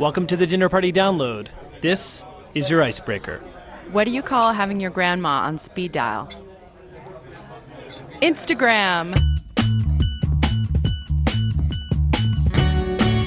Welcome to the Dinner Party Download. This is your icebreaker. What do you call having your grandma on speed dial? Instagram.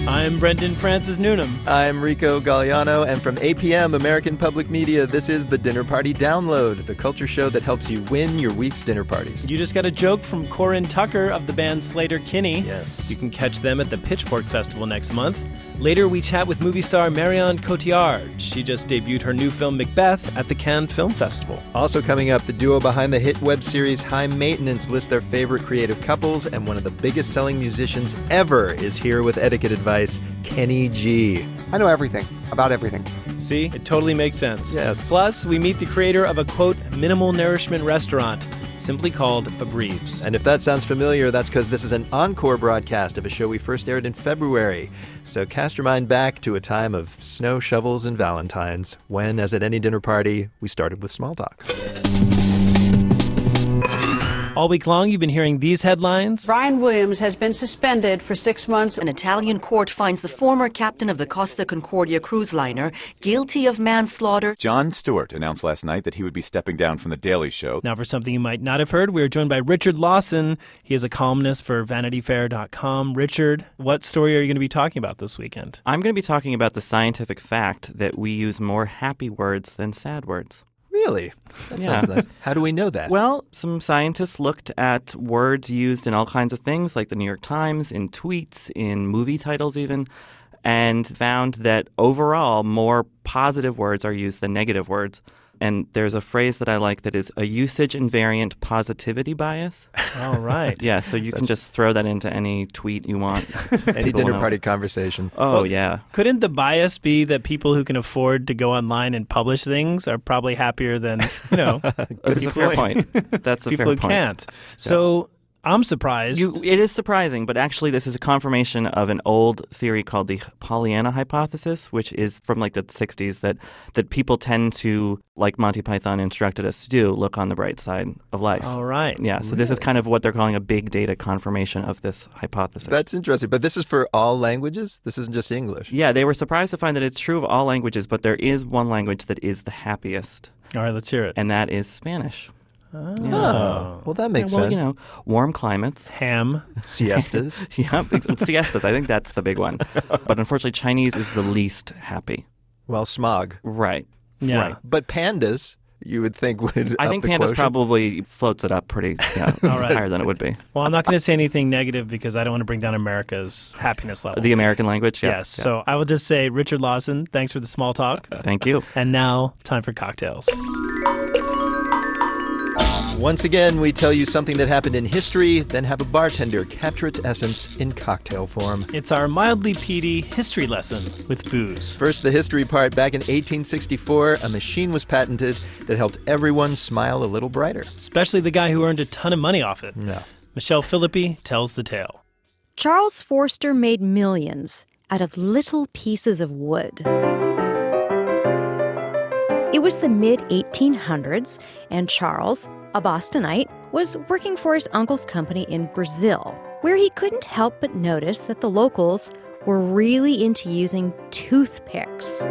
I'm Brendan Francis Newnam. I'm Rico Galliano, and from APM American Public Media, this is the Dinner Party Download, the culture show that helps you win your week's dinner parties. You just got a joke from Corin Tucker of the band Sleater-Kinney. Yes. You can catch them at the Pitchfork Festival next month. Later, we chat with movie star Marion Cotillard. She just debuted her new film Macbeth at the Cannes Film Festival. Also coming up, the duo behind the hit web series High Maintenance lists their favorite creative couples, and one of the biggest selling musicians ever is here with etiquette advice, Kenny G. I know everything about everything. See, it totally makes sense. Yes. Plus, we meet the creator of a quote, minimal nourishment restaurant, simply called Abbreves. And if that sounds familiar, that's because this is an encore broadcast of a show we first aired in February. So cast your mind back to a time of snow shovels and Valentines, when, as at any dinner party, we started with small talk. All week long, you've been hearing these headlines. Brian Williams has been suspended for six months. An Italian court finds the former captain of the Costa Concordia cruise liner guilty of manslaughter. Jon Stewart announced last night that he would be stepping down from The Daily Show. Now, for something you might not have heard, we are joined by Richard Lawson. He is a columnist for VanityFair.com. Richard, what story are you going to be talking about this weekend? I'm going to be talking about the scientific fact that we use more happy words than sad words. Really? That Yeah. sounds nice. How do we know that? Well, some scientists looked at words used in all kinds of things, like the New York Times, in tweets, in movie titles, even, and found that overall more positive words are used than negative words. And there's a phrase that I like that is a usage invariant positivity bias. All right. Yeah, so you can just throw that into any tweet you want. Any People dinner know. party conversation. Oh, yeah. Couldn't the bias be that people who can afford to go online and publish things are probably happier than, you know, That's a fair point. That's a people fair who point. can't? So I'm surprised. You, it is surprising, but actually, this is a confirmation of an old theory called the Pollyanna hypothesis, which is from like the 60s that, that people tend to, like Monty Python instructed us to do, look on the bright side of life. All right. Yeah, so this is kind of what they're calling a big data confirmation of this hypothesis. That's interesting. But this is for all languages? This isn't just English. yeah, they were surprised to find that it's true of all languages, but there is one language that is the happiest, All right, let's hear it. and that is Spanish. Oh, well, that makes Yeah, well, sense. you know, warm climates. Ham. Siestas. Yep, siestas. I think that's the big one. But unfortunately, Chinese is the least happy. well, smog. Right. Yeah. Right. But pandas, you would think would. I up think the Pandas quotient. probably floats it up pretty yeah, All right. higher than it would be. Well, I'm not going to say anything negative because I don't want to bring down America's happiness level. The American language, yeah. yes. yeah. So I will just say, Richard Lawson, thanks for the small talk. Thank you. And now, time for cocktails. Once again, we tell you something that happened in history, then have a bartender capture its essence in cocktail form. It's our mildly peaty history lesson with booze. First, the history part. Back in 1864, a machine was patented that helped everyone smile a little brighter. Especially the guy who earned a ton of money off it. No. Michelle Philippi tells the tale. Charles Forster made millions out of little pieces of wood. It was the mid 1800s, and Charles, a Bostonite, was working for his uncle's company in Brazil, where he couldn't help but notice that the locals were really into using toothpicks.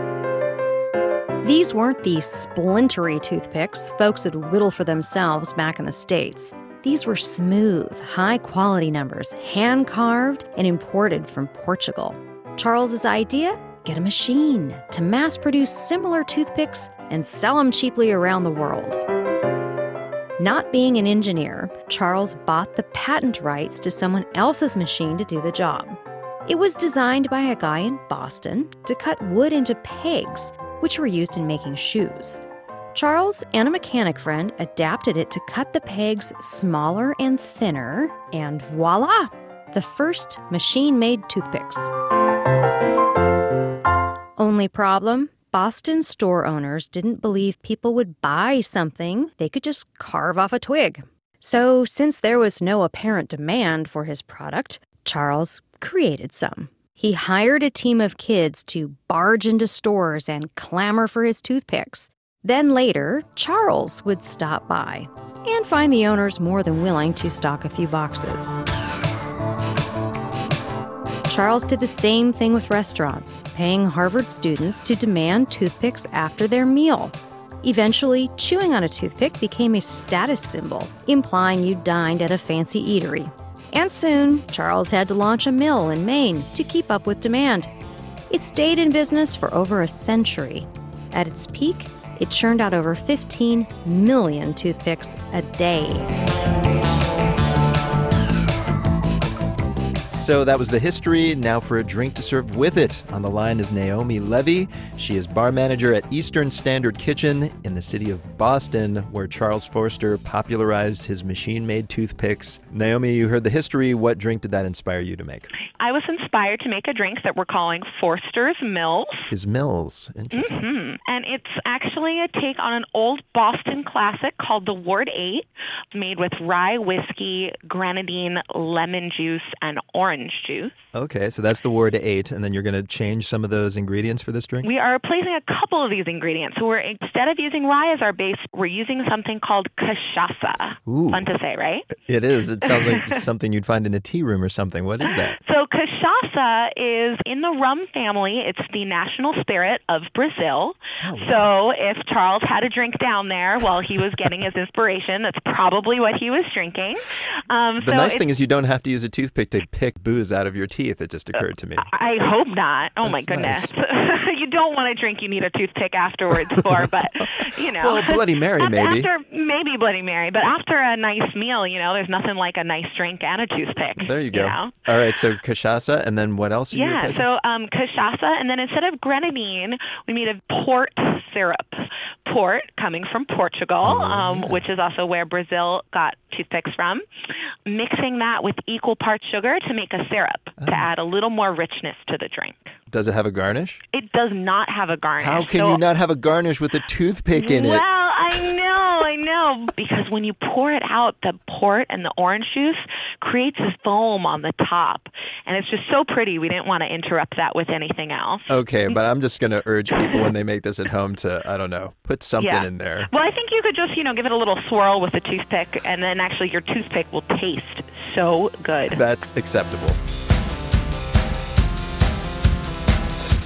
These weren't the splintery toothpicks folks would whittle for themselves back in the States. These were smooth, high quality numbers, hand carved and imported from Portugal. Charles's idea? Get a machine to mass produce similar toothpicks and sell them cheaply around the world. Not being an engineer, Charles bought the patent rights to someone else's machine to do the job. It was designed by a guy in Boston to cut wood into pegs, which were used in making shoes. Charles and a mechanic friend adapted it to cut the pegs smaller and thinner, and voila! The first machine made toothpicks. Only problem Boston store owners didn't believe people would buy something they could just carve off a twig. So, since there was no apparent demand for his product, Charles created some. He hired a team of kids to barge into stores and clamor for his toothpicks. Then later, Charles would stop by and find the owners more than willing to stock a few boxes. Charles did the same thing with restaurants, paying Harvard students to demand toothpicks after their meal. Eventually, chewing on a toothpick became a status symbol, implying you dined at a fancy eatery. And soon, Charles had to launch a mill in Maine to keep up with demand. It stayed in business for over a century. At its peak, it churned out over 15 million toothpicks a day. So that was the history. Now for a drink to serve with it. On the line is Naomi Levy. She is bar manager at Eastern Standard Kitchen in the city of Boston, where Charles Forster popularized his machine made toothpicks. Naomi, you heard the history. What drink did that inspire you to make? I was inspired to make a drink that we're calling Forster's Mills. His Mills. Interesting. hmm And it's actually a take on an old Boston classic called the Ward 8, made with rye whiskey, grenadine, lemon juice, and orange juice. Okay, so that's the Ward eight, and then you're going to change some of those ingredients for this drink? We are replacing a couple of these ingredients. So we're instead of using rye as our base, we're using something called cachaça. Ooh. Fun to say, right? It is. It sounds like something you'd find in a tea room or something. What is that? So cachaça is in the rum family. It's the national spirit of Brazil. Oh, So if Charles had a drink down there while he was getting his inspiration, that's probably what he was drinking. Um, The so nice thing is you don't have to use a toothpick to pick booze out of your teeth. It just occurred to me. I hope not. Oh my That's goodness. you don't want to drink you need a toothpick afterwards for, but you know. Well, Bloody Mary, After- maybe. After maybe Bloody Mary, but after a nice meal, you know, there's nothing like a nice drink and a toothpick. There you go. know? All right, so cachaça, and then what else? Are Yeah, replacing? so um, cachaça, and then instead of grenadine, we made a port syrup. Port coming from Portugal, Oh, um, yeah. which is also where Brazil got toothpicks from. Mixing that with equal parts sugar to make a syrup Oh. to add a little more richness to the drink. Does it have a garnish? It does not have a garnish. How can so- you not have a garnish with a toothpick in well, it? Well, I know, I know. Because when you pour it out, the port and the orange juice creates this foam on the top. And it's just so pretty. We didn't want to interrupt that with anything else. Okay, but I'm just going to urge people when they make this at home to, I don't know, put something Yeah. in there. Well, I think you could just, you know, give it a little swirl with a toothpick, and then actually your toothpick will taste so good. That's acceptable.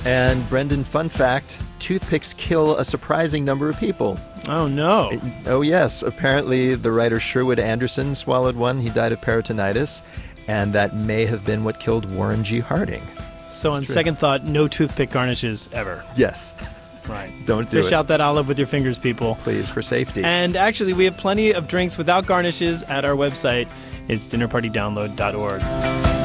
And Brendan, fun fact toothpicks kill a surprising number of people. Oh, no. Oh, yes. Apparently, the writer Sherwood Anderson swallowed one. He died of peritonitis, and that may have been what killed Warren G. Harding. So, on true. second thought, no toothpick garnishes ever. Yes. Right. Don't do Fish it. out that olive with your fingers, people. Please, for safety. And actually, we have plenty of drinks without garnishes at our website. It's dinnerpartydownload.org.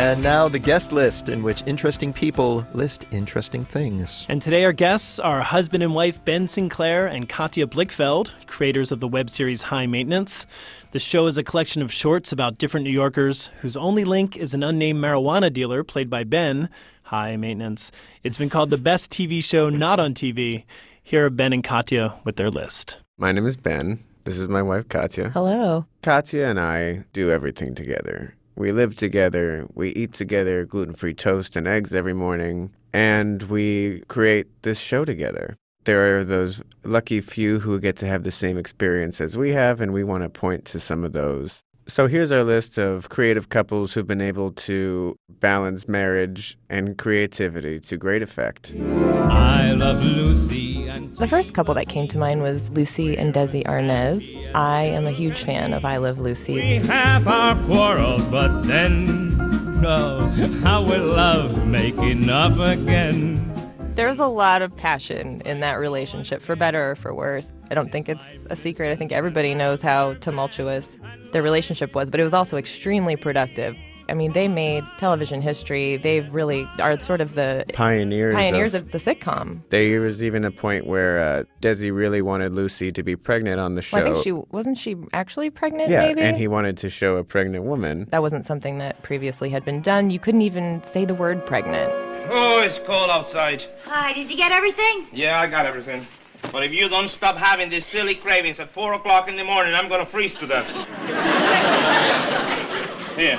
And now the guest list, in which interesting people list interesting things. And today, our guests are husband and wife Ben Sinclair and Katja Blichfeld, creators of the web series High Maintenance. The show is a collection of shorts about different New Yorkers whose only link is an unnamed marijuana dealer played by Ben. High Maintenance. It's been called the best TV show not on TV. Here are Ben and Katja with their list. My name is Ben. This is my wife, Katja. Hello. Katja and I do everything together. We live together, we eat together gluten free toast and eggs every morning, and we create this show together. There are those lucky few who get to have the same experience as we have, and we want to point to some of those. So here's our list of creative couples who've been able to balance marriage and creativity to great effect. I love Lucy. The first couple that came to mind was Lucy and Desi Arnaz. I am a huge fan of I Love Lucy. We have our quarrels, but then, oh, how we love making up again. There's a lot of passion in that relationship, for better or for worse. I don't think it's a secret. I think everybody knows how tumultuous their relationship was, but it was also extremely productive. I mean, they made television history. They really are sort of the Pioneers, pioneers of of the sitcom. There was even a point where uh, Desi really wanted Lucy to be pregnant on the show. Well, I think she wasn't she actually pregnant. yeah, maybe and he wanted to show a pregnant woman. that wasn't something that previously had been done. You couldn't even say the word pregnant. Oh, it's cold outside. Hi, did you get everything? Yeah, I got everything. But if you don't stop having these silly cravings at 4 o'clock in the morning, I'm gonna freeze to death. Here.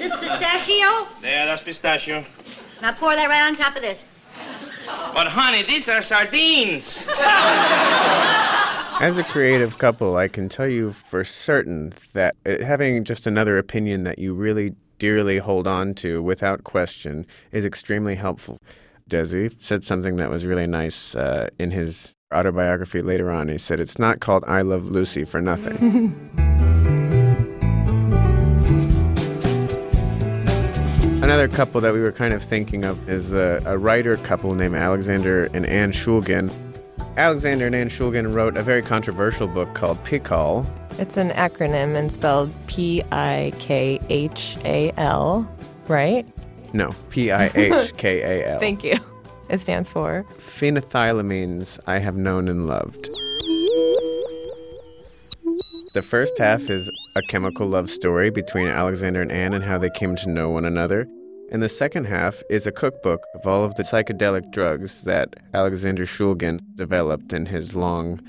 Is this pistachio? Yeah, that's pistachio. Now pour that right on top of this. But, honey, these are sardines. As a creative couple, I can tell you for certain that uh, having just another opinion that you really dearly hold on to without question is extremely helpful. Desi said something that was really nice uh, in his autobiography later on. He said, It's not called I Love Lucy for nothing. Another couple that we were kind of thinking of is a, a writer couple named Alexander and Anne Shulgin. Alexander and Anne Shulgin wrote a very controversial book called PiHKAL. It's an acronym and spelled P I K H A L, right? No, P I H K A L. Thank you. It stands for Phenethylamines I have known and loved. The first half is a chemical love story between Alexander and Anne and how they came to know one another. And the second half is a cookbook of all of the psychedelic drugs that Alexander Shulgin developed in his long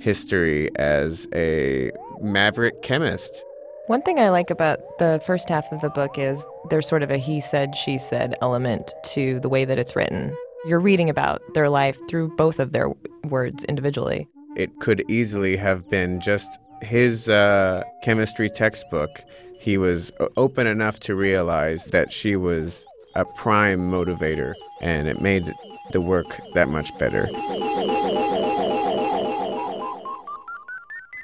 history as a maverick chemist. One thing I like about the first half of the book is there's sort of a he said, she said element to the way that it's written. You're reading about their life through both of their words individually. It could easily have been just his uh, chemistry textbook. He was uh, open enough to realize that she was a prime motivator, and it made the work that much better.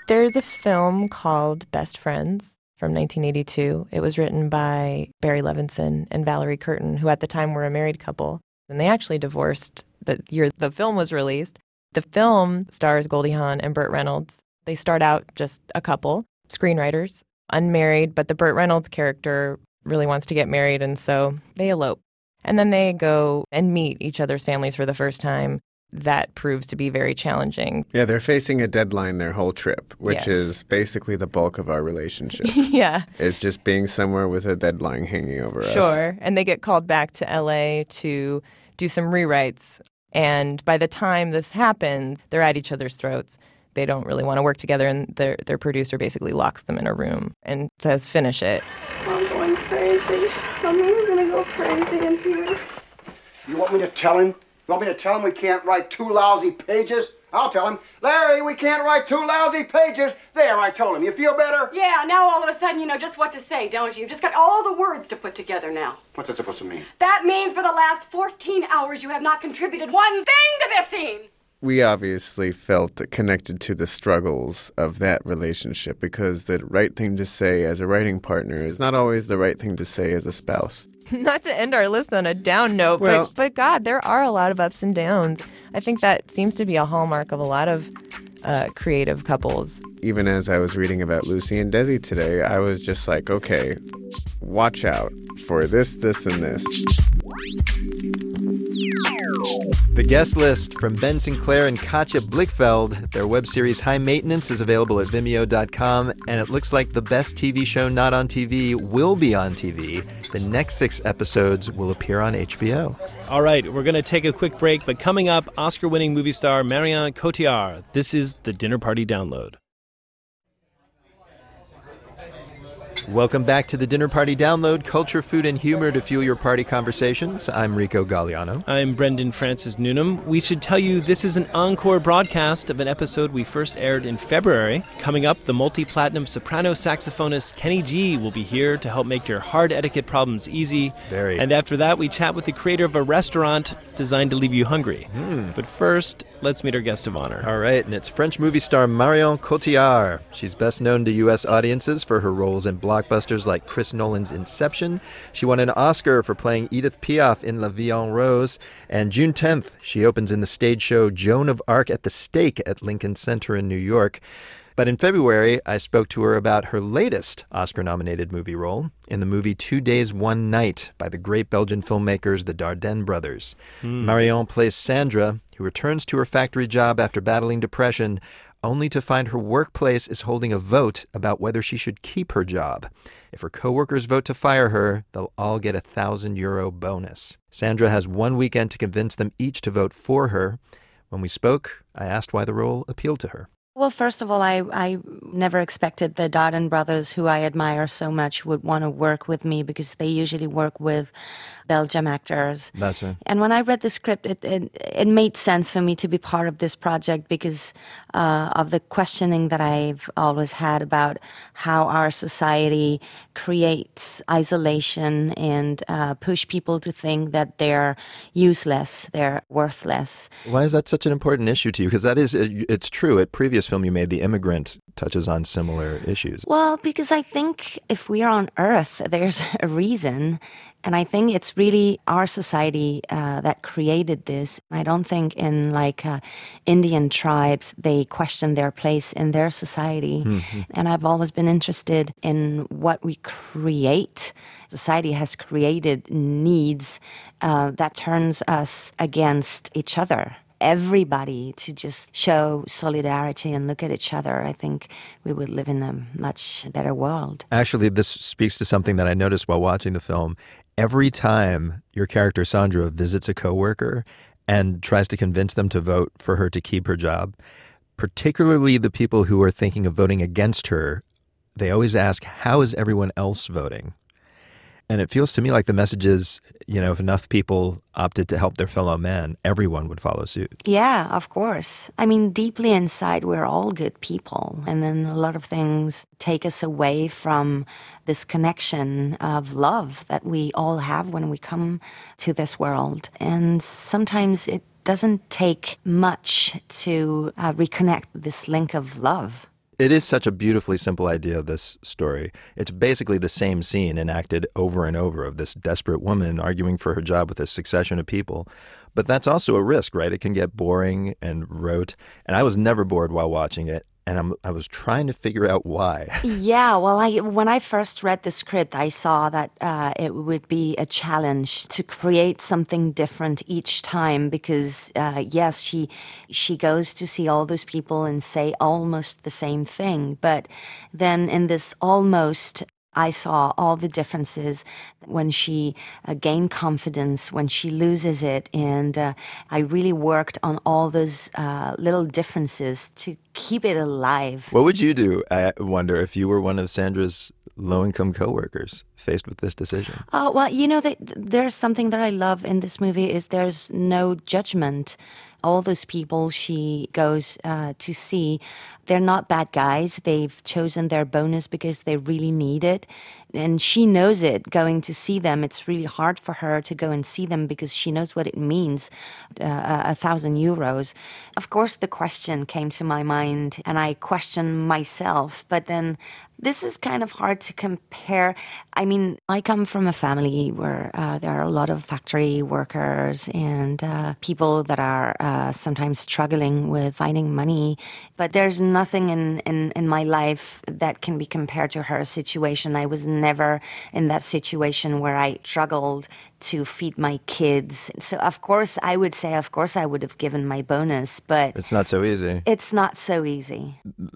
There's a film called Best Friends from 1982. It was written by Barry Levinson and Valerie Curtin, who at the time were a married couple. And they actually divorced the year the film was released. The film stars Goldie Hawn and Burt Reynolds. They start out just a couple, screenwriters, unmarried, but the Burt Reynolds character really wants to get married, and so they elope. And then they go and meet each other's families for the first time that proves to be very challenging. Yeah, they're facing a deadline their whole trip, which Yes. is basically the bulk of our relationship. yeah. Is just being somewhere with a deadline hanging over us. Sure. And they get called back to LA to do some rewrites. And by the time this happens, they're at each other's throats. They don't really want to work together, and their, their producer basically locks them in a room and says, finish it. I'm going crazy. I'm really gonna go crazy in here. You want me to tell him? You want me to tell him we can't write two lousy pages? I'll tell him, Larry, we can't write two lousy pages. There, I told him. You feel better? Yeah, now all of a sudden you know just what to say, don't you? You've just got all the words to put together now. What's that supposed to mean? That means for the last 14 hours you have not contributed one thing to this scene. We obviously felt connected to the struggles of that relationship because the right thing to say as a writing partner is not always the right thing to say as a spouse. Not to end our list on a down note, Well- but, but God, there are a lot of ups and downs. I think that seems to be a hallmark of a lot of uh, creative couples. Even as I was reading about Lucy and Desi today, I was just like, okay, watch out for this, this, and this. The guest list from Ben Sinclair and Katja Blichfeld. Their web series High Maintenance is available at vimeo.com, and it looks like the best TV show not on TV will be on TV. The next six episodes will appear on HBO. All right, we're going to take a quick break, but coming up, Oscar winning movie star Marion Cotillard. This is the Dinner Party Download. Welcome back to the Dinner Party Download Culture, Food, and Humor to fuel your party conversations. I'm Rico Galliano. I'm Brendan Francis Newnam. We should tell you this is an encore broadcast of an episode we first aired in February. Coming up, the multi platinum soprano saxophonist Kenny G will be here to help make your hard etiquette problems easy. Very. And after that, we chat with the creator of a restaurant designed to leave you hungry. Hmm. But first, let's meet our guest of honor. All right, and it's French movie star Marion Cotillard. She's best known to U.S. audiences for her roles in blockbusters like Chris Nolan's Inception. She won an Oscar for playing Edith Piaf in La Vie en Rose. And June 10th, she opens in the stage show Joan of Arc at the Stake at Lincoln Center in New York. But in February, I spoke to her about her latest Oscar nominated movie role in the movie Two Days, One Night by the great Belgian filmmakers, the Dardenne brothers. Hmm. Marion plays Sandra, who returns to her factory job after battling depression, only to find her workplace is holding a vote about whether she should keep her job. If her coworkers vote to fire her, they'll all get a thousand euro bonus. Sandra has one weekend to convince them each to vote for her. When we spoke, I asked why the role appealed to her. Well, first of all, I, I never expected the Dardenne brothers, who I admire so much, would want to work with me because they usually work with Belgium actors. That's right. And when I read the script, it, it, it made sense for me to be part of this project because uh, of the questioning that I've always had about how our society creates isolation and uh, push people to think that they're useless, they're worthless. Why is that such an important issue to you? Because that is, it's true. At previous film you made, The Immigrant, touches on similar issues. Well, because I think if we are on Earth, there's a reason. And I think it's really our society uh, that created this. I don't think in like uh, Indian tribes they question their place in their society. Mm-hmm. And I've always been interested in what we create. Society has created needs uh, that turns us against each other everybody to just show solidarity and look at each other, I think we would live in a much better world. Actually, this speaks to something that I noticed while watching the film. Every time your character Sandra visits a coworker and tries to convince them to vote for her to keep her job, particularly the people who are thinking of voting against her, they always ask, How is everyone else voting? And it feels to me like the message is, you know, if enough people opted to help their fellow man, everyone would follow suit. Yeah, of course. I mean, deeply inside, we're all good people. And then a lot of things take us away from this connection of love that we all have when we come to this world. And sometimes it doesn't take much to uh, reconnect this link of love. It is such a beautifully simple idea, this story. It's basically the same scene enacted over and over of this desperate woman arguing for her job with a succession of people. But that's also a risk, right? It can get boring and rote. And I was never bored while watching it and I'm, I was trying to figure out why. yeah, well, I when I first read the script, I saw that uh, it would be a challenge to create something different each time because uh, yes, she she goes to see all those people and say almost the same thing, but then in this almost I saw all the differences when she uh, gained confidence, when she loses it. And uh, I really worked on all those uh, little differences to keep it alive. What would you do, I wonder, if you were one of Sandra's low income coworkers faced with this decision? Oh, well, you know, that there's something that I love in this movie is there's no judgment all those people she goes uh, to see, they're not bad guys. They've chosen their bonus because they really need it. And she knows it going to see them. It's really hard for her to go and see them because she knows what it means uh, a thousand euros. Of course, the question came to my mind and I questioned myself, but then this is kind of hard to compare. I mean, I come from a family where uh, there are a lot of factory workers and uh, people that are uh, sometimes struggling with finding money. But there's nothing in, in, in my life that can be compared to her situation. I was never in that situation where I struggled to feed my kids. So, of course, I would say, of course, I would have given my bonus, but it's not so easy. It's not so easy.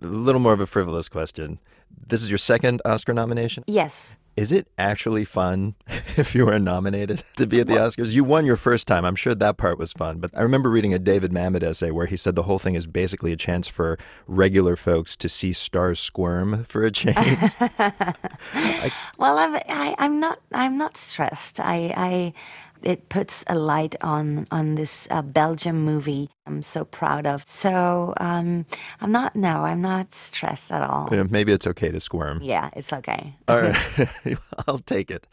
A little more of a frivolous question. This is your second Oscar nomination? Yes. Is it actually fun if you were nominated to be at the Oscars? You won your first time. I'm sure that part was fun. But I remember reading a David Mamet essay where he said the whole thing is basically a chance for regular folks to see stars squirm for a change. I, well, I'm, I, am not. I'm not stressed. I, I it puts a light on on this uh, Belgium movie I'm so proud of. So um, I'm not. No, I'm not stressed at all. Yeah, maybe it's okay to squirm. Yeah, it's okay. all right, I'll take it.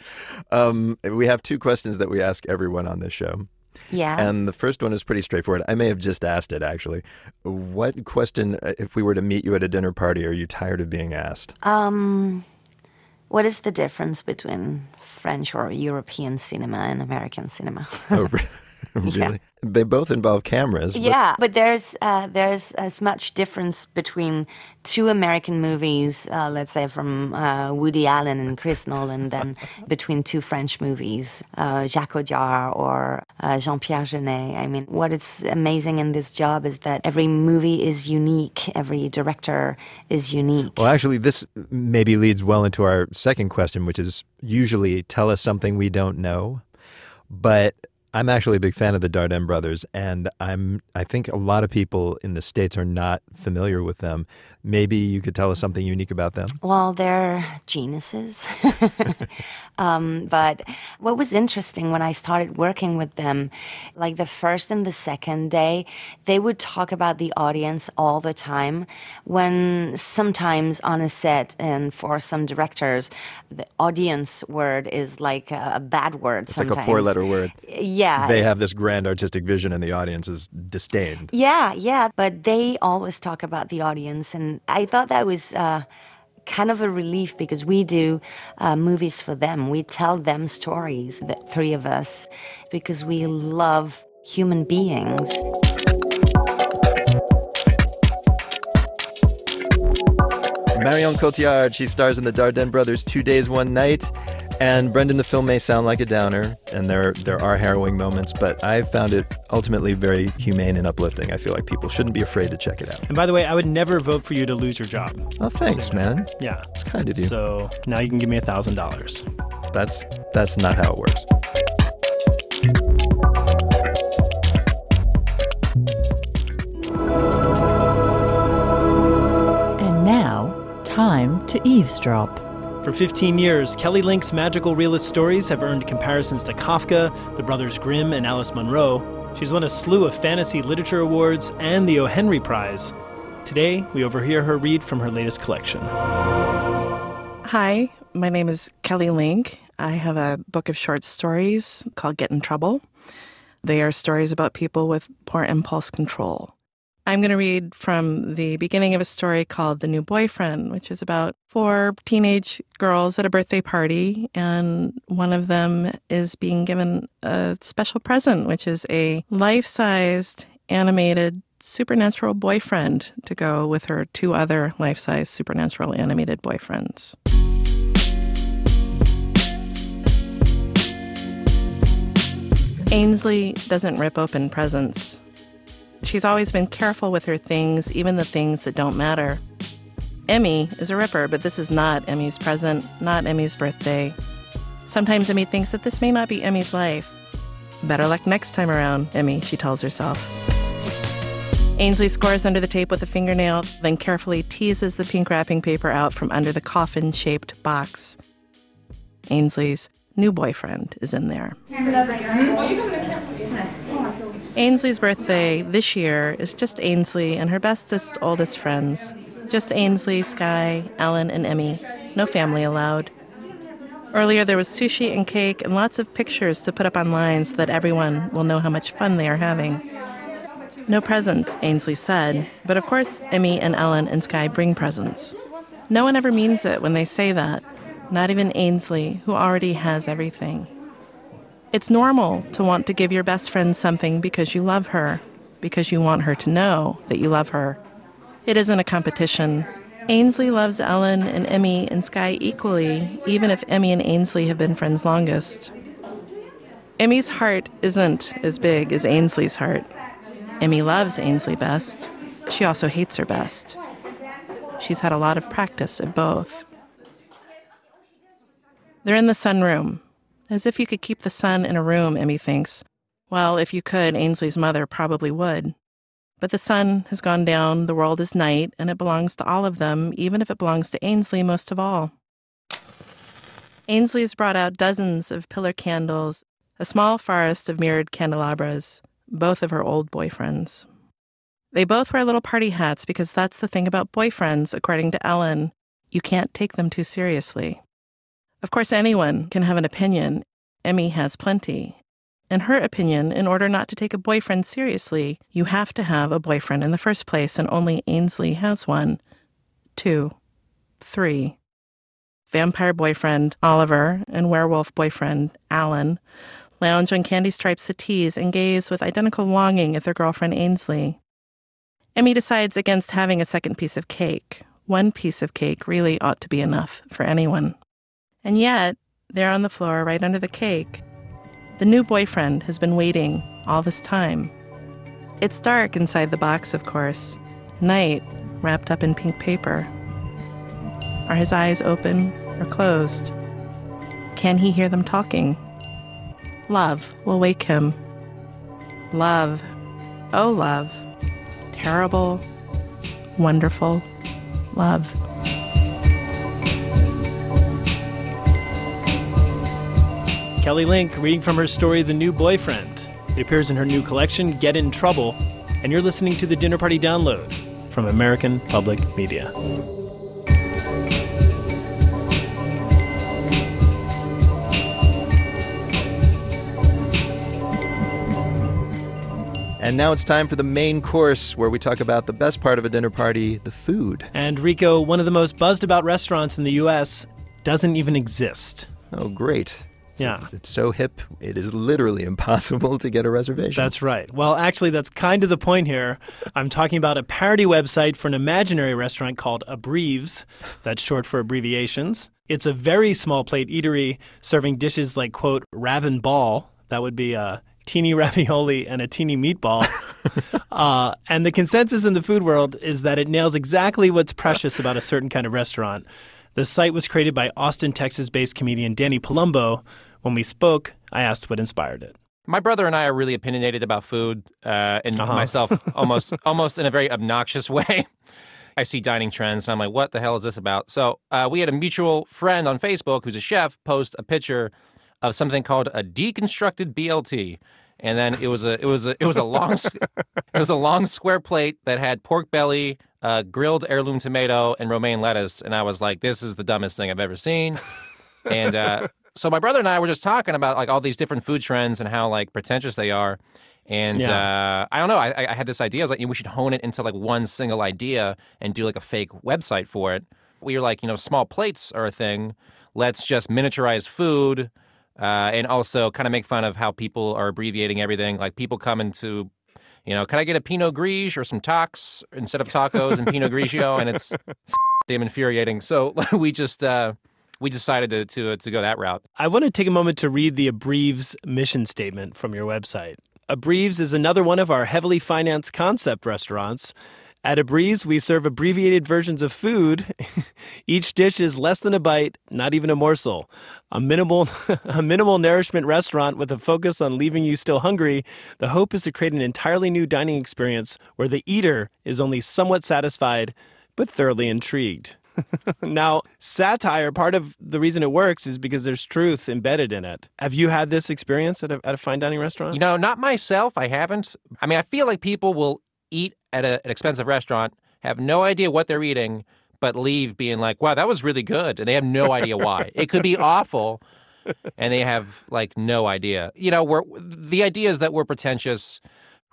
Um, we have two questions that we ask everyone on this show. Yeah. And the first one is pretty straightforward. I may have just asked it actually. What question, uh, if we were to meet you at a dinner party, are you tired of being asked? Um, what is the difference between French or European cinema and American cinema? oh, really? Yeah. They both involve cameras. But... Yeah, but there's uh, there's as much difference between two American movies, uh, let's say from uh, Woody Allen and Chris Nolan, than between two French movies, uh, Jacques Audiard or uh, Jean-Pierre Jeunet. I mean, what is amazing in this job is that every movie is unique, every director is unique. Well, actually, this maybe leads well into our second question, which is usually tell us something we don't know. But I'm actually a big fan of the Dardenne brothers, and I'm I think a lot of people in the states are not familiar with them. Maybe you could tell us something unique about them. Well, they're geniuses. um, but what was interesting when I started working with them, like the first and the second day, they would talk about the audience all the time. When sometimes on a set, and for some directors, the audience word is like a, a bad word. It's sometimes. like a four-letter word. Yeah. They have this grand artistic vision, and the audience is disdained. Yeah, yeah. But they always talk about the audience. And I thought that was uh, kind of a relief because we do uh, movies for them. We tell them stories, the three of us, because we love human beings. Marion Cotillard, she stars in the Dardenne Brothers Two Days, One Night. And Brendan, the film may sound like a downer, and there there are harrowing moments, but I found it ultimately very humane and uplifting. I feel like people shouldn't be afraid to check it out. And by the way, I would never vote for you to lose your job. Oh, thanks, So, man. Yeah. It's kind of you. So now you can give me a thousand dollars. That's that's not how it works. Time to eavesdrop. For 15 years, Kelly Link's magical realist stories have earned comparisons to Kafka, the Brothers Grimm, and Alice Munro. She's won a slew of fantasy literature awards and the O. Henry Prize. Today, we overhear her read from her latest collection. Hi, my name is Kelly Link. I have a book of short stories called Get in Trouble. They are stories about people with poor impulse control. I'm going to read from the beginning of a story called The New Boyfriend, which is about four teenage girls at a birthday party, and one of them is being given a special present, which is a life sized animated supernatural boyfriend to go with her two other life sized supernatural animated boyfriends. Ainsley doesn't rip open presents. She's always been careful with her things, even the things that don't matter. Emmy is a ripper, but this is not Emmy's present, not Emmy's birthday. Sometimes Emmy thinks that this may not be Emmy's life. Better luck next time around, Emmy, she tells herself. Ainsley scores under the tape with a fingernail, then carefully teases the pink wrapping paper out from under the coffin shaped box. Ainsley's new boyfriend is in there. Ainsley's birthday this year is just Ainsley and her bestest, oldest friends. Just Ainsley, Sky, Ellen, and Emmy. No family allowed. Earlier, there was sushi and cake and lots of pictures to put up online so that everyone will know how much fun they are having. No presents, Ainsley said, but of course, Emmy and Ellen and Sky bring presents. No one ever means it when they say that, not even Ainsley, who already has everything. It's normal to want to give your best friend something because you love her, because you want her to know that you love her. It isn't a competition. Ainsley loves Ellen and Emmy and Sky equally, even if Emmy and Ainsley have been friends longest. Emmy's heart isn't as big as Ainsley's heart. Emmy loves Ainsley best. She also hates her best. She's had a lot of practice at both. They're in the sunroom. As if you could keep the sun in a room, Emmy thinks. Well, if you could, Ainsley's mother probably would. But the sun has gone down, the world is night, and it belongs to all of them, even if it belongs to Ainsley most of all. Ainsley's brought out dozens of pillar candles, a small forest of mirrored candelabras, both of her old boyfriends. They both wear little party hats because that's the thing about boyfriends, according to Ellen. You can't take them too seriously. Of course, anyone can have an opinion. Emmy has plenty. In her opinion, in order not to take a boyfriend seriously, you have to have a boyfriend in the first place, and only Ainsley has one. Two. Three. Vampire boyfriend, Oliver, and werewolf boyfriend, Alan, lounge on candy striped settees and gaze with identical longing at their girlfriend Ainsley. Emmy decides against having a second piece of cake. One piece of cake really ought to be enough for anyone. And yet, there on the floor, right under the cake, the new boyfriend has been waiting all this time. It's dark inside the box, of course. Night, wrapped up in pink paper. Are his eyes open or closed? Can he hear them talking? love will wake him. Love, oh love, terrible, wonderful love. Kelly Link reading from her story, The New Boyfriend. It appears in her new collection, Get in Trouble, and you're listening to the Dinner Party Download from American Public Media. And now it's time for the main course where we talk about the best part of a dinner party the food. And Rico, one of the most buzzed about restaurants in the U.S., doesn't even exist. Oh, great. It's, Yeah. It's so hip, it is literally impossible to get a reservation. That's right. Well, actually, that's kind of the point here. I'm talking about a parody website for an imaginary restaurant called Abbreves. That's short for abbreviations. It's a very small plate eatery serving dishes like, quote, raven ball. That would be a teeny ravioli and a teeny meatball. uh, and the consensus in the food world is that it nails exactly what's precious about a certain kind of restaurant. The site was created by Austin, Texas based comedian Danny Palumbo. When we spoke, I asked what inspired it. My brother and I are really opinionated about food, uh, and Uh-huh. myself almost almost in a very obnoxious way. I see dining trends, and I'm like, "What the hell is this about?" So uh, we had a mutual friend on Facebook who's a chef post a picture of something called a deconstructed BLT, and then it was a it was a it was a long it was a long square plate that had pork belly, uh, grilled heirloom tomato, and romaine lettuce, and I was like, "This is the dumbest thing I've ever seen." and uh, so my brother and I were just talking about like all these different food trends and how like pretentious they are. And uh, I don't know. I, I had this idea. I was like, we should hone it into like one single idea and do like a fake website for it. We were like, you know, small plates are a thing. Let's just miniaturize food uh, and also kind of make fun of how people are abbreviating everything. Like people come into, you know, can I get a Pinot Grigio or some tacs instead of tacos and Pinot Grigio? And it's, it's damn infuriating. So we just uh, we decided to to to go that route. I want to take a moment to read the Abbreves mission statement from your website. Abbreves is another one of our heavily financed concept restaurants. At Abbreves, we serve abbreviated versions of food. Each dish is less than a bite, not even a morsel. A minimal, a minimal nourishment restaurant with a focus on leaving you still hungry. The hope is to create an entirely new dining experience where the eater is only somewhat satisfied, but thoroughly intrigued. Now, satire, part of the reason it works is because there's truth embedded in it. Have you had this experience at a, at a fine dining restaurant? You know, not myself. I haven't. I mean, I feel like people will eat at a, an expensive restaurant, have no idea what they're eating, but leave being like, "Wow, that was really good," and they have no idea why. it could be awful, and they have like no idea. You know, we're the idea is that we're pretentious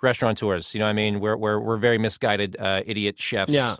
restaurateurs. You know, what I mean, we're we're we're very misguided uh, idiot chefs. Yeah.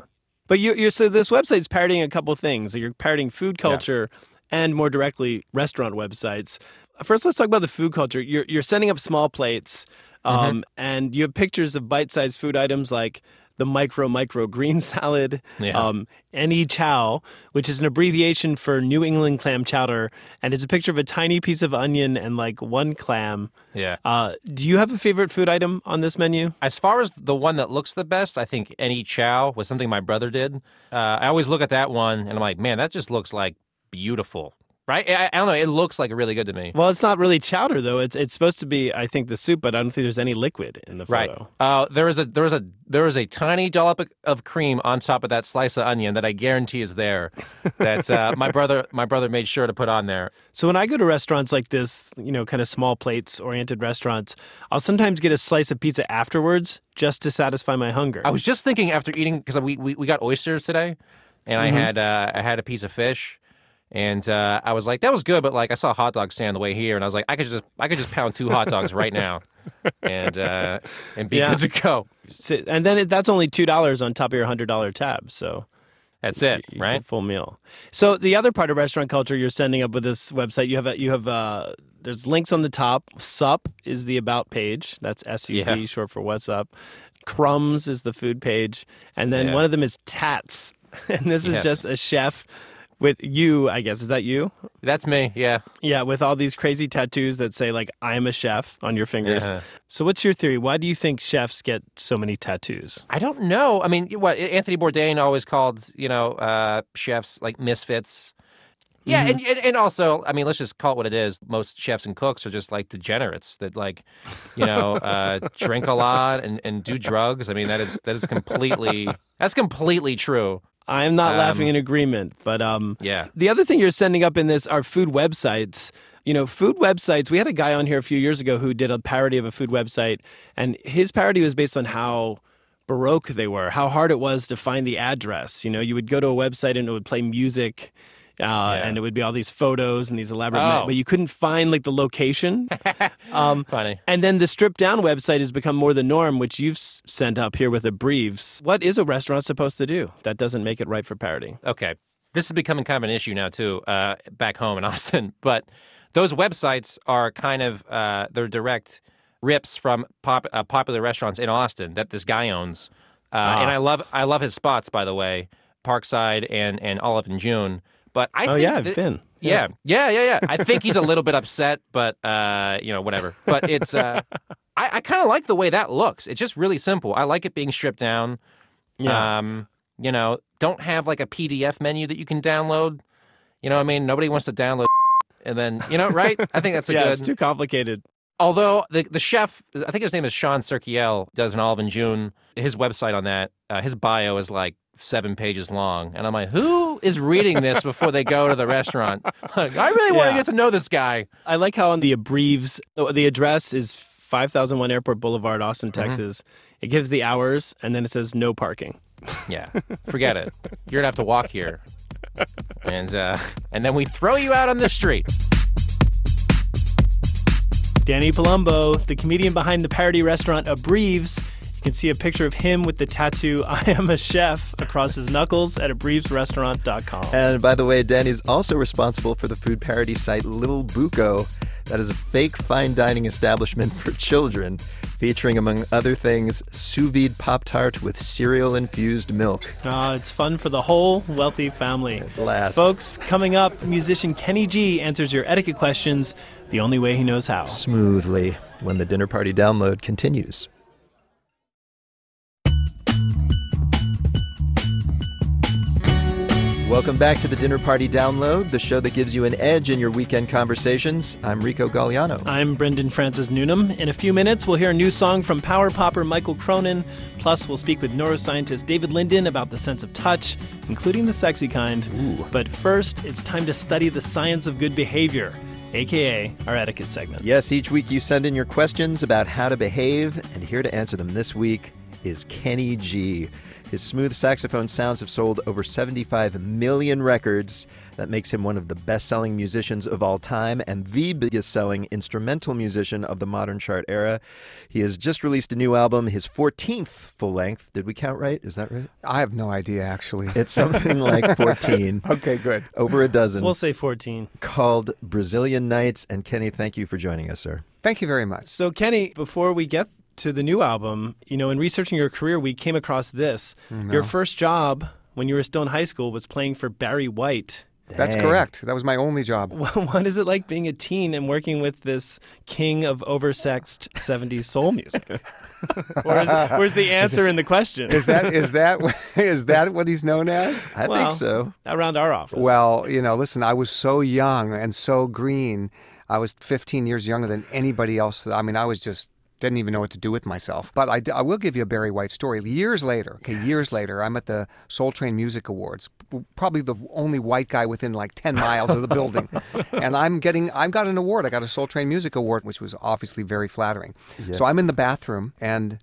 But you, you're so this website's parodying a couple things. You're parodying food culture and more directly restaurant websites. First, let's talk about the food culture. You're you're setting up small plates, um, and you have pictures of bite-sized food items like the micro micro green salad, Yeah. um, NE Chow, which is an abbreviation for New England clam chowder, and it's a picture of a tiny piece of onion and like one clam. Yeah. Uh, do you have a favorite food item on this menu? As far as the one that looks the best, I think NE Chow was something my brother did. Uh, I always look at that one and I'm like, man, that just looks like beautiful, right? I, I don't know. It looks like really good to me. Well, it's not really chowder though. It's it's supposed to be, I think, the soup, but I don't think there's any liquid in the photo. Right. Uh, there is a there is a there is a tiny dollop of- cream on top of that slice of onion that I guarantee is there. That uh, my brother my brother made sure to put on there. So when I go to restaurants like this, you know, kind of small plates oriented restaurants, I'll sometimes get a slice of pizza afterwards just to satisfy my hunger. I was just thinking after eating because we, we we got oysters today, and I Mhm. had uh, I had a piece of fish, and uh, I was like that was good, but like I saw a hot dog stand on the way here, and I was like I could just I could just pound two hot dogs right now, and uh, and be Yeah. good to go. And then it, that's only two dollars on top of your hundred dollar tab. So that's it, you right? Full meal. So the other part of restaurant culture you're sending up with this website, you have a, you have uh there's links on the top. Sup is the about page. That's S U P, Yeah. short for what's up. Crumbs is the food page, and then Yeah. one of them is tats, and this is Yes. just a chef with you. I guess is that you? That's me. Yeah. Yeah, with all these crazy tattoos that say like "I'm a chef" on your fingers. Yeah. So, what's your theory? Why do you think chefs get so many tattoos? I don't know. I mean, what Anthony Bourdain always called you know uh, chefs like misfits. Yeah, and, and and also, I mean, let's just call it what it is. Most chefs and cooks are just like degenerates that, like, you know, uh, drink a lot and, and do drugs. I mean, that is that is completely that's completely true. I'm not Um, laughing in agreement, but um, Yeah. The other thing you're sending up in this are food websites. You know, food websites. We had a guy on here a few years ago who did a parody of a food website, and his parody was based on how baroque they were, how hard it was to find the address. You know, you would go to a website and it would play music. Uh, And it would be all these photos and these elaborate, ma- Oh. but you couldn't find like the location. um, Funny. And then the stripped down website has become more the norm, which you've s- sent up here with Abbreves. What is a restaurant supposed to do? That doesn't make it right for parody. Okay. This is becoming kind of an issue now too, uh, back home in Austin. But those websites are kind of uh, they're direct rips from pop, uh, popular restaurants in Austin that this guy owns. Uh, Ah. And I love I love his spots by the way, Parkside and and Olive and June. But I Oh, think yeah, I've that- been. Yeah, yeah, yeah, yeah. I think he's a little bit upset, but uh, you know, whatever. But it's uh, I, I kind of like the way that looks. It's just really simple. I like it being stripped down. Yeah. Um, you know, don't have like a PDF menu that you can download. You know, what I mean, nobody wants to download and then you know, right? I think that's a yeah, good. it's too complicated. Although the the chef, I think his name is Shawn Cirkiel, does an Olive and June. His website on that, uh, his bio is like seven pages long, and I'm like, who is reading this before they go to the restaurant? Like, I really want to Yeah. get to know this guy. I like how on the Abbreves, the the address is 5001 Airport Boulevard, Austin, Mm-hmm. Texas. It gives the hours and then it says no parking. Yeah, forget it. You're gonna have to walk here, and uh, and then we throw you out on the street. Danny Palumbo, the comedian behind the parody restaurant Abbreves. You can see a picture of him with the tattoo I am a chef across his knuckles at abbrevesrestaurant.com. And by the way, Danny's also responsible for the food parody site Little Buco. That is a fake fine dining establishment for children, featuring, among other things, sous vide Pop Tart with cereal infused milk. Ah, it's fun for the whole wealthy family. last. Folks, coming up, musician Kenny G answers your etiquette questions the only way he knows how. Smoothly when the dinner party download continues. Welcome back to the Dinner Party Download, the show that gives you an edge in your weekend conversations. I'm Rico Gagliano. I'm Brendan Francis Newnam. In a few minutes, we'll hear a new song from power popper Mikal Cronin. Plus, we'll speak with neuroscientist David Linden about the sense of touch, including the sexy kind. Ooh. But first, it's time to study the science of good behavior, aka our etiquette segment. Yes, each week you send in your questions about how to behave, and here to answer them this week is Kenny G. His smooth saxophone sounds have sold over 75 million records. That makes him one of the best selling musicians of all time and the biggest selling instrumental musician of the modern chart era. He has just released a new album, his 14th full length. Did we count right? Is that right? I have no idea, actually. It's something like 14. okay, good. Over a dozen. We'll say 14. Called Brazilian Nights. And Kenny, thank you for joining us, sir. Thank you very much. So, Kenny, before we get to the new album, you know, in researching your career, we came across this. no. Your first job when you were still in high school was playing for Barry White. That's correct. That was my only job. What is it like being a teen and working with this king of oversexed 70s soul music? or is, where's the answer in the question? Is that is that is that what he's known as? I Well, think so. Around our office. Well, you know, listen, I was so young and so green. I was 15 years younger than anybody else. I mean, I was just didn't even know what to do with myself. But I, I will give you a Barry White story. Years later, okay, years later, I'm at the Soul Train Music Awards, probably the only white guy within like 10 miles of the building. and I'm getting, I've got an award. I got a Soul Train Music Award, which was obviously very flattering. Yeah. So I'm in the bathroom and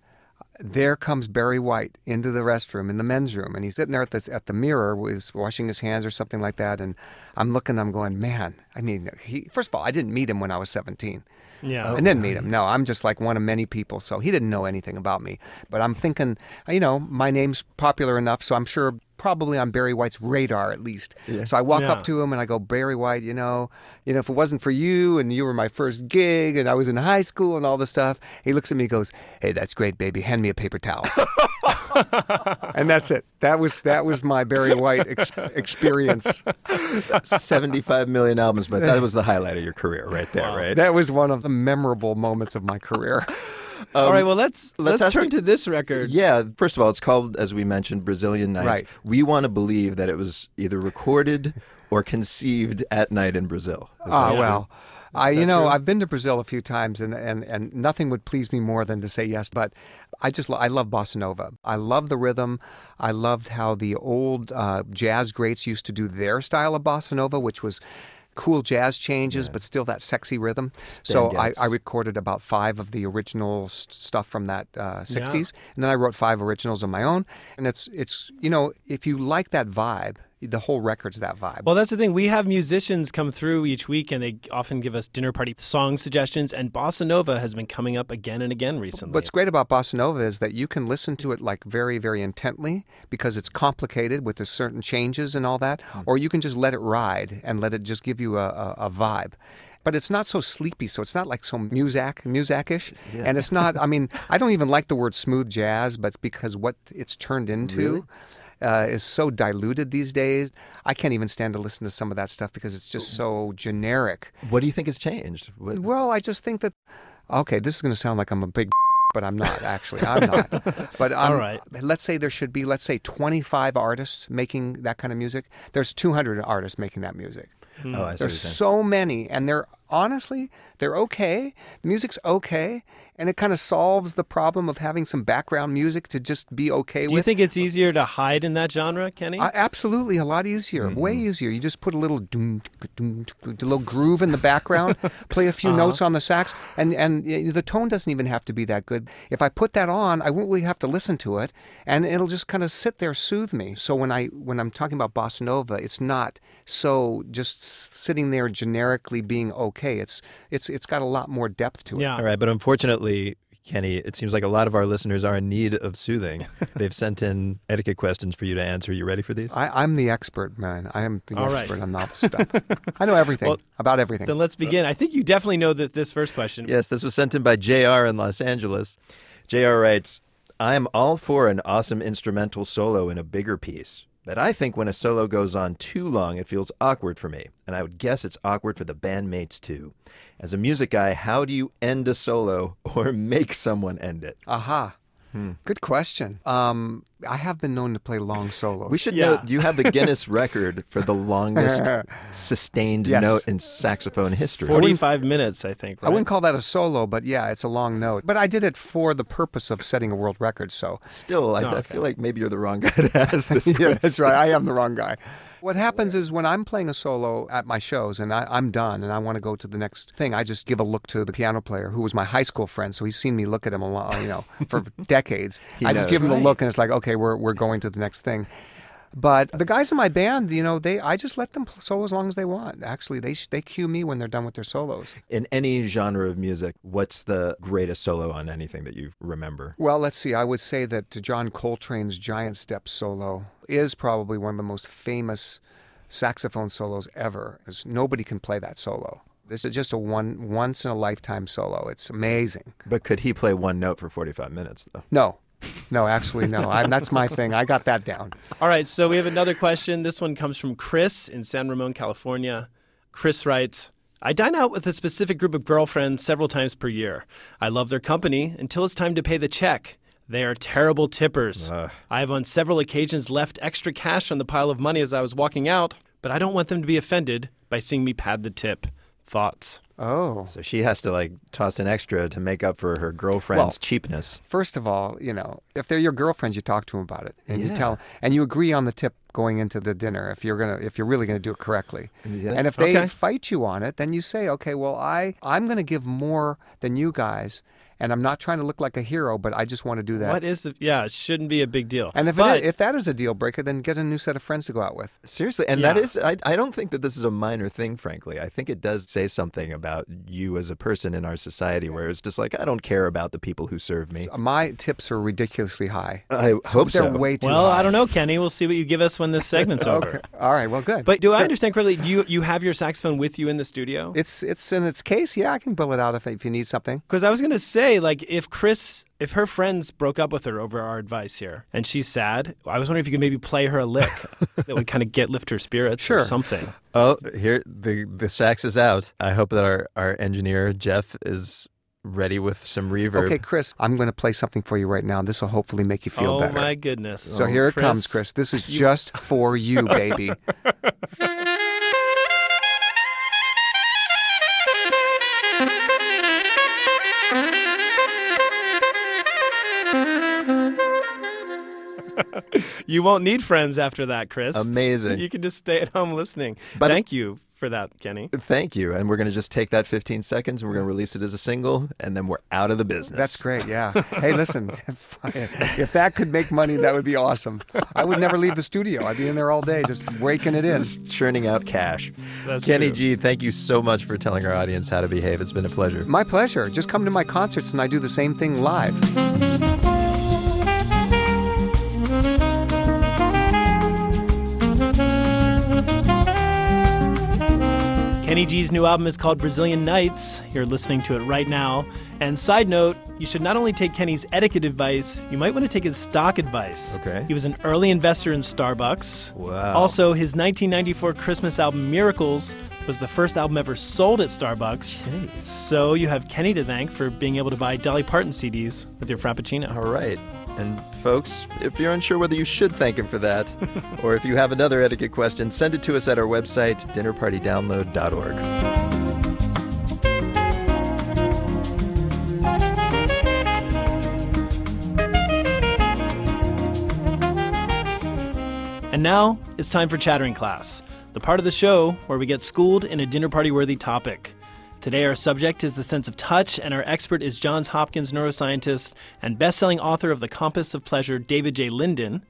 there comes Barry White into the restroom in the men's room, and he's sitting there at the at the mirror, with washing his hands or something like that. And I'm looking, I'm going, man. I mean, he first of all, I didn't meet him when I was 17. Yeah. I didn't meet him. No, I'm just like one of many people. So he didn't know anything about me. But I'm thinking, you know, my name's popular enough, so I'm sure probably on Barry White's radar at least. Yeah. So I walk Yeah. up to him and I go, Barry White, you know, you know, if it wasn't for you and you were my first gig and I was in high school and all this stuff, he looks at me and goes, Hey, that's great, baby. Hand me a paper towel. and that's it. That was that was my Barry White ex- experience. 75 million albums, but that was the highlight of your career right there, right? That was one of the memorable moments of my career. All right, well, let's let's, let's turn you- to this record. Yeah, first of all, it's called, as we mentioned, Brazilian Nights. Right. We want to believe that it was either recorded or conceived at night in Brazil? Ah, that well. true? I, you know, true? I've been to Brazil a few times, and, and, and nothing would please me more than to say yes. But I just I love bossa nova. I love the rhythm. I loved how the old uh, jazz greats used to do their style of bossa nova, which was cool jazz changes, but still that sexy rhythm. so I, I recorded about five of the original s- stuff from that uh, Yeah. 60s, and then I wrote five originals of my own. And it's it's you know if you like that vibe, the whole record's that vibe. Well, that's the thing. We have musicians come through each week, and they often give us dinner party song suggestions. And bossa nova has been coming up again and again recently. What's great about bossa nova is that you can listen to it like very, very intently because it's complicated with the certain changes and all that, hmm. or you can just let it ride and let it just give you a, a, a vibe. But it's not so sleepy, so it's not like so muzak, music-ish. Yeah. And it's not. I mean, I don't even like the word smooth jazz, but it's because what it's turned into. Really? Uh, is so diluted these days. I can't even stand to listen to some of that stuff because it's just so generic. What do you think has changed? What- Well, I just think that. Okay, this is going to sound like I'm a big, but I'm not actually. I'm not. But All um, right. let's say there should be, let's say, 25 artists making that kind of music. There's 200 artists making that music. Oh, I see what you're There's so many, and they're honestly they're okay. The music's okay, and it kind of solves the problem of having some background music to just be okay Do with. you think it's easier to hide in that genre, Kenny? I, absolutely, a lot easier, way Mm-hmm. easier. You just put a little doom, doom, doom, a little groove in the background, play a few Uh-huh. notes on the sax, and and the tone doesn't even have to be that good. If I put that on, I won't really have to listen to it, and it'll just kind of sit there, soothe me. So when I when I'm talking about bossa nova, it's not so just sitting there generically being okay. It's it's it's got a lot more depth to it. yeah. All right, but unfortunately, Kenny, it seems like a lot of our listeners are in need of soothing. They've sent in etiquette questions for you to answer. You ready for these? I, I'm the expert, man. I am the All right. expert on novel stuff. I know everything Well, about everything. Then let's begin. I think you definitely know that this first question. Yes, this was sent in by JR in Los Angeles. JR writes, I'm all for an awesome instrumental solo in a bigger piece. But I think when a solo goes on too long, it feels awkward for me. And I would guess it's awkward for the bandmates too. As a music guy, how do you end a solo or make someone end it? Aha. Good question. Um, I have been known to play long solos. We should Yeah. note you have the Guinness record for the longest sustained Yes. note in saxophone history. 45 minutes, I think. I wouldn't call that a solo, but yeah, it's a long note. But I did it for the purpose of setting a world record. So Still, I, Oh, I feel like maybe you're the wrong guy to ask this yeah, that's right. I am the wrong guy. What happens is when I'm playing a solo at my shows and I, I'm done and I want to go to the next thing, I just give a look to the piano player who was my high school friend. So he's seen me look at him a lot, you know, for decades. I just give him a look and it's like, okay, we're, we're going to the next thing. But the guys in my band, you know, they I just let them solo as long as they want. Actually, they they cue me when they're done with their solos. In any genre of music, what's the greatest solo on anything that you remember? Well, let's see. I would say that John Coltrane's Giant Step solo is probably one of the most famous saxophone solos ever. Because nobody can play that solo. This is just a one once in a lifetime solo. It's amazing. But could he play one note for 45 minutes, though? No, no, actually, no. I, that's my thing. I got that down. All right, so we have another question. This one comes from Chris in San Ramon, California. Chris writes, I dine out with a specific group of girlfriends several times per year. I love their company until it's time to pay the check. They are terrible tippers. I have on several occasions left extra cash on the pile of money as I was walking out, but I don't want them to be offended by seeing me pad the tip. Thoughts? Oh. So she has to like toss an extra to make up for her girlfriend's Well, cheapness. First of all, you know, if they're your girlfriends, you talk to them about it, and you tell, and you agree on the tip going into the dinner if you're gonna, if you're really gonna do it correctly. Yeah. And if they Okay. fight you on it, then you say, okay, well, I, I'm gonna give more than you guys, and I'm not trying to look like a hero, but I just want to do that. What is the. Yeah, it shouldn't be a big deal. and if, but, it is, if that is a deal breaker, then get a new set of friends to go out with. Seriously, and that Yeah. is, I, I don't think that this is a minor thing, frankly. I think it does say something about you as a person in our society where it's just like, I don't care about the people who serve me. My tips are ridiculously high. I hope they're so. way too well, high. I don't know, Kenny. We'll see what you give us when this segment's over. Okay. All right. Well, good. But do I understand correctly? Do you, you have your saxophone with you in the studio? it's it's in its case. Yeah, I can pull it out if if you need something. Because I was going to say, like, if Chris, if her friends broke up with her over our advice here and she's sad, I was wondering if you could maybe play her a lick that would kind of get lift her spirits or Sure. something. Oh, here the the sax is out. I hope that our, our engineer Jeff is ready with some reverb. Okay, Chris, I'm going to play something for you right now. This will hopefully make you feel oh, better. Oh my goodness. So Oh, here it comes, Chris. Chris. This is just for you, baby. you won't need friends after that, Chris. Amazing. You can just stay at home listening. But- Thank you for that, Kenny. Thank you. And we're going to just take that 15 seconds and we're going to release it as a single, and then we're out of the business. That's great. Yeah. Hey, listen, if that could make money, that would be awesome. I would never leave the studio. I'd be in there all day just raking it in. Just churning out cash. That's Kenny true. G, thank you so much for telling our audience how to behave. It's been a pleasure. My pleasure. Just come to my concerts and I do the same thing live. Kenny G's new album is called Brazilian Nights. You're listening to it right now. And side note, you should not only take Kenny's etiquette advice, you might want to take his stock advice. Okay. He was an early investor in Starbucks. Wow. Also, his 1994 Christmas album Miracles was the first album ever sold at Starbucks. So you have Kenny to thank for being able to buy Dolly Parton CDs with your Frappuccino. All right. And folks, if you're unsure whether you should thank him for that, or if you have another etiquette question, send it to us at our website, dinnerpartydownload.org. And now it's time for Chattering Class, the part of the show where we get schooled in a dinner party worthy topic. Today, our subject is the sense of touch, and our expert is Johns Hopkins neuroscientist and best selling author of The Compass of Pleasure, David J. Linden.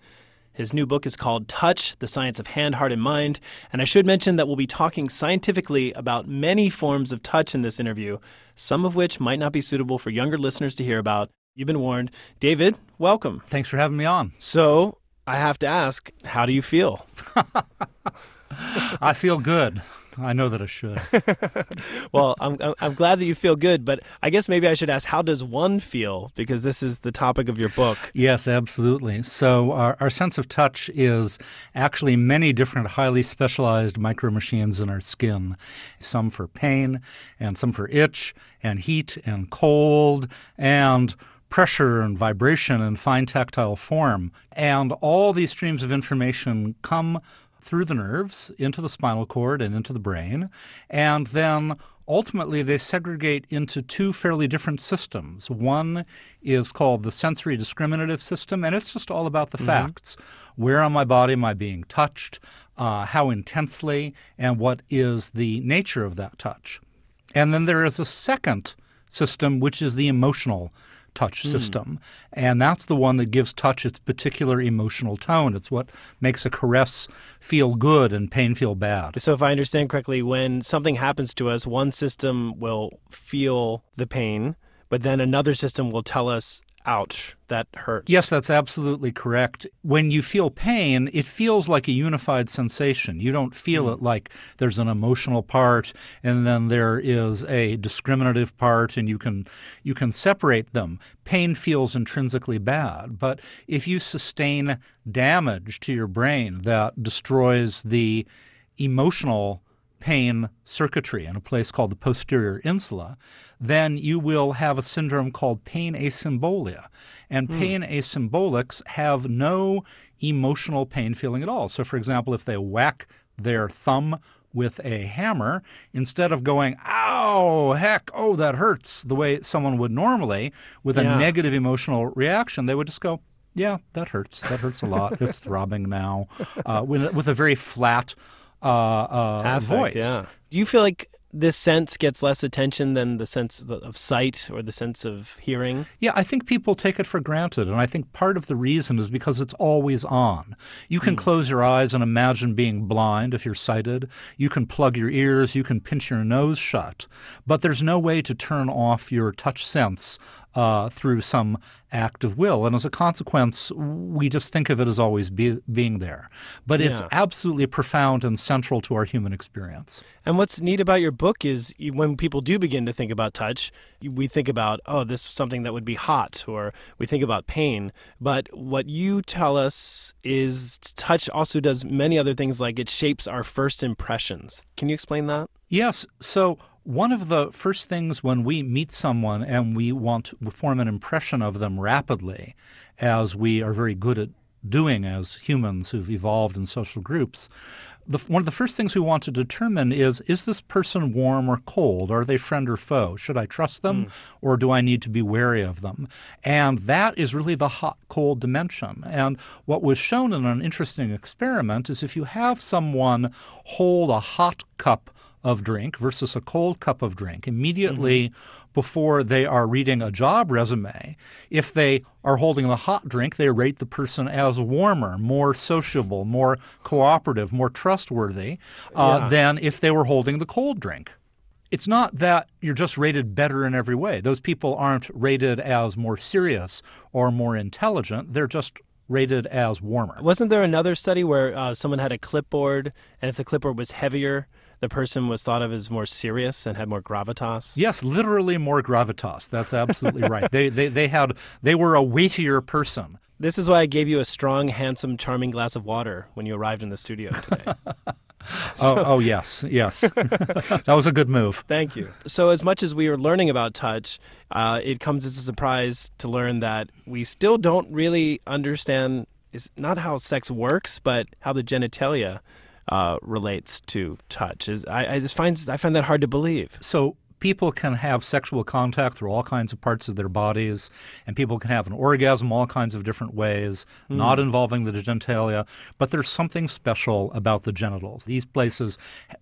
His new book is called Touch The Science of Hand, Heart, and Mind. And I should mention that we'll be talking scientifically about many forms of touch in this interview, some of which might not be suitable for younger listeners to hear about. You've been warned. David, welcome. Thanks for having me on. So, I have to ask, how do you feel? I feel good. I know that I should. well, I'm, I'm- glad that you feel good, but I guess maybe I should ask, how does one feel? Because this is the topic of your book. Yes, absolutely. So, our, our sense of touch is actually many different highly specialized micro machines in our skin, some for pain, and some for itch, and heat, and cold, and pressure and vibration and fine tactile form. And all these streams of information come through the nerves into the spinal cord and into the brain, and then ultimately they segregate into two fairly different systems. One is called the sensory discriminative system, and it's just all about the Mhm. facts. Where on my body am I being touched? Uh, how intensely? And what is the nature of that touch? And then there is a second system, which is the emotional touch Hmm. system. And that's the one that gives touch its particular emotional tone. It's what makes a caress feel good and pain feel bad. So, if I understand correctly, when something happens to us, one system will feel the pain, but then another system will tell us, ouch, that hurts. Yes, that's absolutely correct. When you feel pain, it feels like a unified sensation. You don't feel Hmm. it like there's an emotional part and then there is a discriminative part and you can you can separate them. Pain feels intrinsically bad, but if you sustain damage to your brain that destroys the emotional pain circuitry in a place called the posterior insula, then you will have a syndrome called pain asymbolia. And Hmm. pain asymbolics have no emotional pain feeling at all. So, for example, if they whack their thumb with a hammer, instead of going, ow, heck, oh, that hurts, the way someone would normally, with a negative emotional reaction, they would just go, yeah, that hurts. That hurts a lot. it's throbbing now, uh, with, with a very flat uh, uh, Affect, voice. Yeah. Do you feel like this sense gets less attention than the sense of- sight or the sense of hearing? Yeah, I think people take it for granted. And I think part of the reason is because it's always on. You can hmm. close your eyes and imagine being blind if you're sighted. You can plug your ears. You can pinch your nose shut. But there's no way to turn off your touch sense uh, through some act of will. And as a consequence, we just think of it as always be, being there. But it's Yeah. absolutely profound and central to our human experience. And what's neat about your book is when people do begin to think about touch, we think about, oh, this is something that would be hot, or we think about pain. But what you tell us is touch also does many other things, like it shapes our first impressions. Can you explain that? Yes. So, one of the first things when we meet someone and we want to form an impression of them rapidly, as we are very good at doing as humans who've evolved in social groups, the, one of the first things we want to determine is is this person warm or cold? Are they friend or foe? Should I trust them hmm. or do I need to be wary of them? And that is really the hot cold dimension. And what was shown in an interesting experiment is if you have someone hold a hot cup of drink versus a cold cup of drink immediately before they are reading a job resume, if they are holding the hot drink, they rate the person as warmer, more sociable, more cooperative, more trustworthy uh, Yeah. than if they were holding the cold drink. It's not that you're just rated better in every way. Those people aren't rated as more serious or more intelligent. They're just rated as warmer. Wasn't there another study where uh, someone had a clipboard, and if the clipboard was heavier, the person was thought of as more serious and had more gravitas? Yes, literally more gravitas. That's absolutely right. They, they they had they were a weightier person. This is why I gave you a strong, handsome, charming glass of water when you arrived in the studio today. oh, oh yes, yes. that was a good move. Thank you. So, as much as we are learning about touch, uh, it comes as a surprise to learn that we still don't really understand is not how sex works, but how the genitalia uh, relates to touch. Is I, I just find I find that hard to believe. So people can have sexual contact through all kinds of parts of their bodies, and people can have an orgasm all kinds of different ways, Hmm. not involving the genitalia. But there's something special about the genitals. These places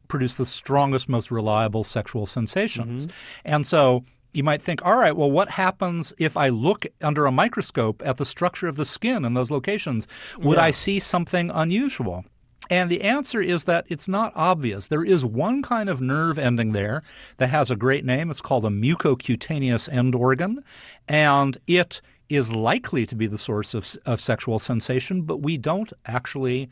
produce the strongest, most reliable sexual sensations. Mm-hmm. And so you might think, all right, well, what happens if I look under a microscope at the structure of the skin in those locations? Would Yeah. I see something unusual? And the answer is that it's not obvious. There is one kind of nerve ending there that has a great name. It's called a mucocutaneous end organ, and it is likely to be the source of, of sexual sensation, but we don't actually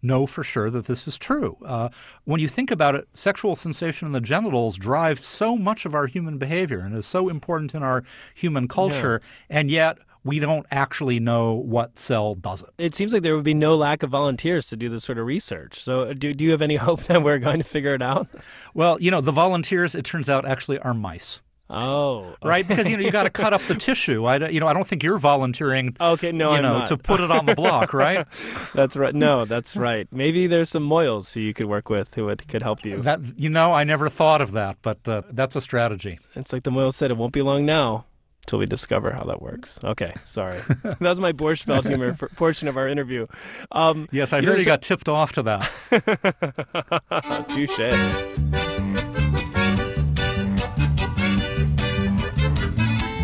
know for sure that this is true. Uh, when you think about it, sexual sensation in the genitals drives so much of our human behavior and is so important in our human culture, and yet we don't actually know what cell does it. It seems like there would be no lack of volunteers to do this sort of research. So, do, do you have any hope that we're going to figure it out? Well, you know, the volunteers, it turns out, actually are mice. Oh, right. Because you know you got to cut up the tissue. I, don't- you know, I don't think you're volunteering. Okay, no, you I'm know, not. to put it on the block, right? that's right. No, that's right. Maybe there's some mohels who you could work with who would, could help you. That you know, I never thought of that, but uh, that's a strategy. It's like the mohel said, it won't be long now till we discover how that works. Okay, sorry. that was my Borscht Belt humor for, portion of our interview. Um, Yes, I you know, you so- got tipped off to that. Touche.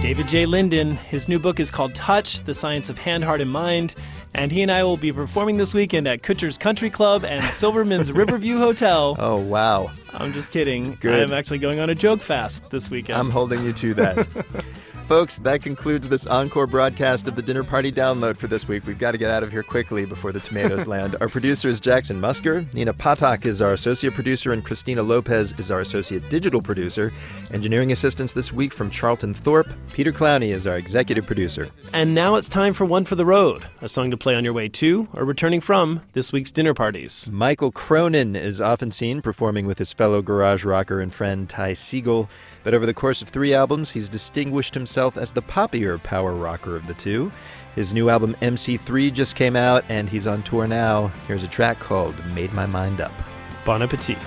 David J. Linden, his new book is called Touch The Science of Hand, Heart, and Mind. And he and I will be performing this weekend at Kutsher's Country Club and Silverman's Riverview Hotel. Oh, wow. I'm just kidding. Good. I'm actually going on a joke fast this weekend. I'm holding you to that. Folks, that concludes this encore broadcast of the Dinner Party Download for this week. We've got to get out of here quickly before the tomatoes land. Our producer is Jackson Musker. Nina Patak is our associate producer, and Christina Lopez is our associate digital producer. Engineering assistance this week from Charlton Thorpe. Peter Clowney is our executive producer. And now it's time for One for the Road, a song to play on your way to or returning from this week's dinner parties. Mikal Cronin is often seen performing with his fellow garage rocker and friend Ty Segall, but over the course of three albums, he's distinguished himself as the poppier power rocker of the two. His new album MC3 just came out, and he's on tour now. Here's a track called Made My Mind Up. Bon appetit.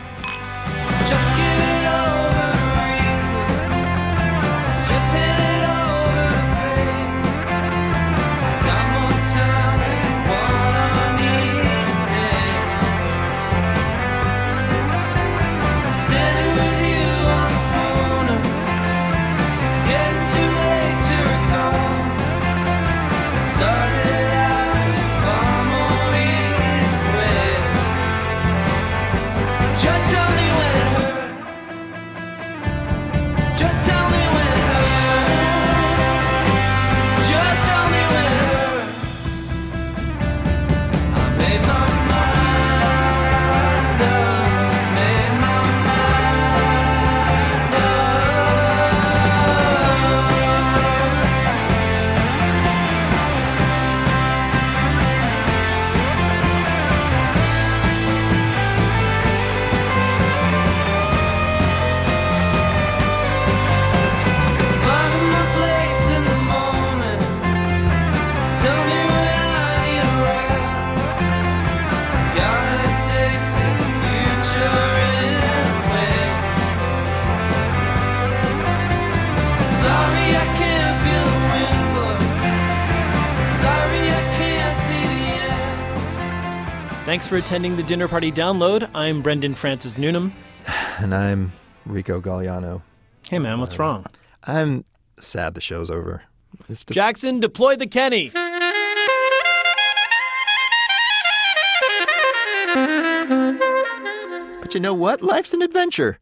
For attending the Dinner Party Download. I'm Brendan Francis Newnam. And I'm Rico Gagliano. Hey, man, what's uh, wrong? I'm sad the show's over. It's just, Jackson, deploy the Kenny. but you know what? Life's an adventure.